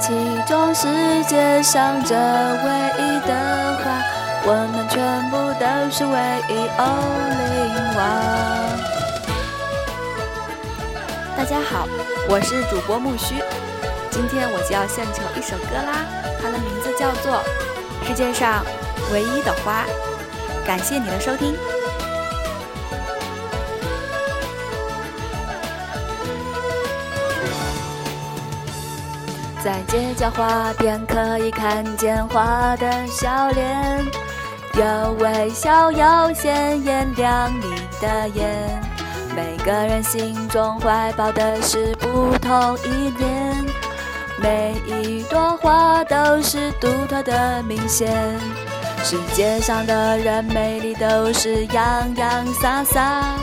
起种世界上这唯一的花，我们全部都是唯一 Only One。大家好，我是主播木须，今天我就要献唱一首歌啦，它的名字叫做《世界上唯一的花》。感谢你的收听。在街角花店可以看见花的笑脸，有微笑，有鲜艳亮丽的眼。每个人心中怀抱的是不同一念，每一朵花都是独特的明显。世界上的人美丽都是洋洋洒洒，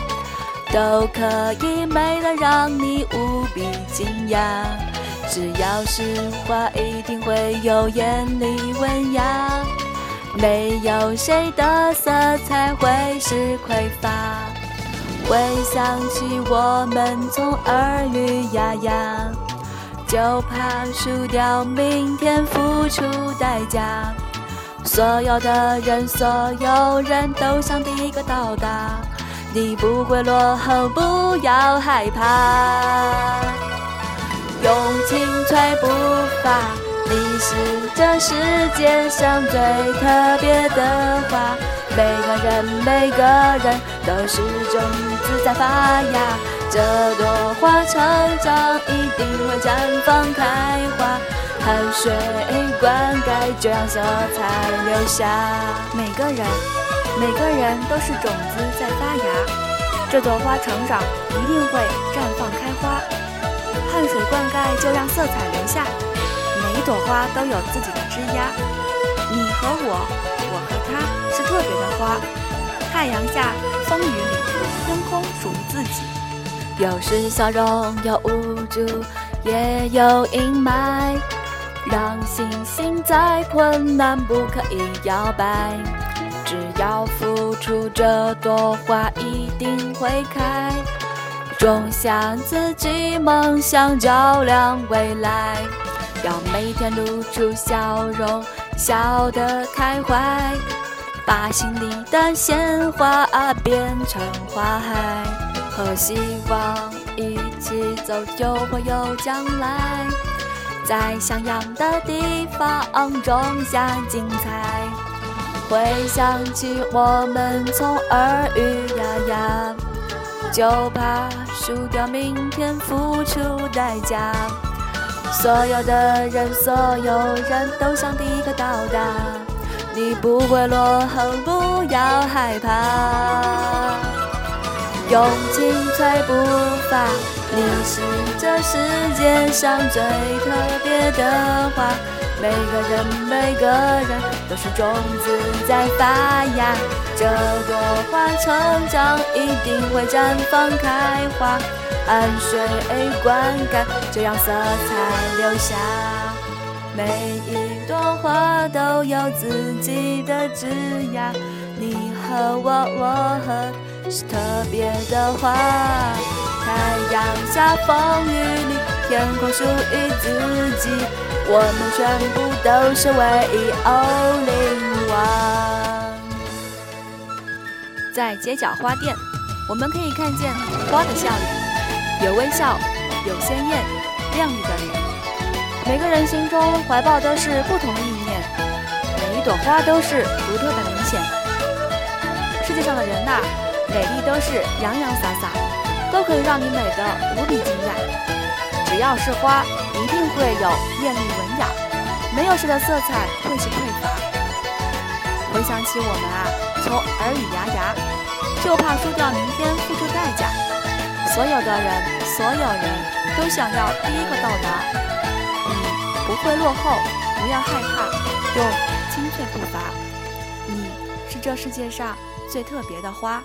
都可以美得让你无比惊讶。只要是花，一定会有艳丽文雅。没有谁的色彩会是匮乏。回想起我们从耳语哑哑，就怕输掉明天付出代价。所有的人，所有人都想第一个到达，你不会落后，不要害怕。用青翠步伐，你是这世界上最特别的花。每个人，每个人都是种子在发芽。这朵花成长，一定会绽放开花。汗水灌溉，就让色彩留下。每个人，每个人都是种子在发芽。这朵花成长，一定会绽放开花。汗水灌溉，就让色彩留下。每一朵花都有自己的枝桠。你和我，我和他，是特别的花。太阳下，风雨里，天空属于自己。有时笑容有无助，也有阴霾。让星星再困难不可以摇摆。只要付出，这朵花一定会开。种下自己梦想，照亮未来。要每天露出笑容，笑得开怀，把心里的鲜花变成花海。和希望一起走，就会有将来。在向阳的地方种下精彩。回想起我们从耳语呀呀。就怕输掉明天付出代价。所有的人，所有人都想第一个到达。你不会落后，不要害怕。用青翠步伐，你是这世界上最特别的花。每个人，每个人都是种子在发芽。这朵花成长，一定会绽放开花。汗水灌溉，就让色彩留下。每一朵花都有自己的枝桠。你和我，我和是特别的花。太阳下，风雨里，天空属于自己。我们全部都是唯一 Only One。在街角花店，我们可以看见花的笑脸，有微笑，有鲜艳亮丽的脸。每个人心中怀抱的是不同的意念，每一朵花都是独特的明显。世界上的人呐，美丽都是洋洋洒洒，都可以让你美得无比惊讶。只要是花。一定会有艳丽文雅，没有谁的色彩会是匮乏。回想起我们啊，从耳语牙牙，就怕输掉明天付出代价。所有的人，所有人都想要第一个到达。你不会落后，不要害怕，用清脆步伐。你是这世界上最特别的花。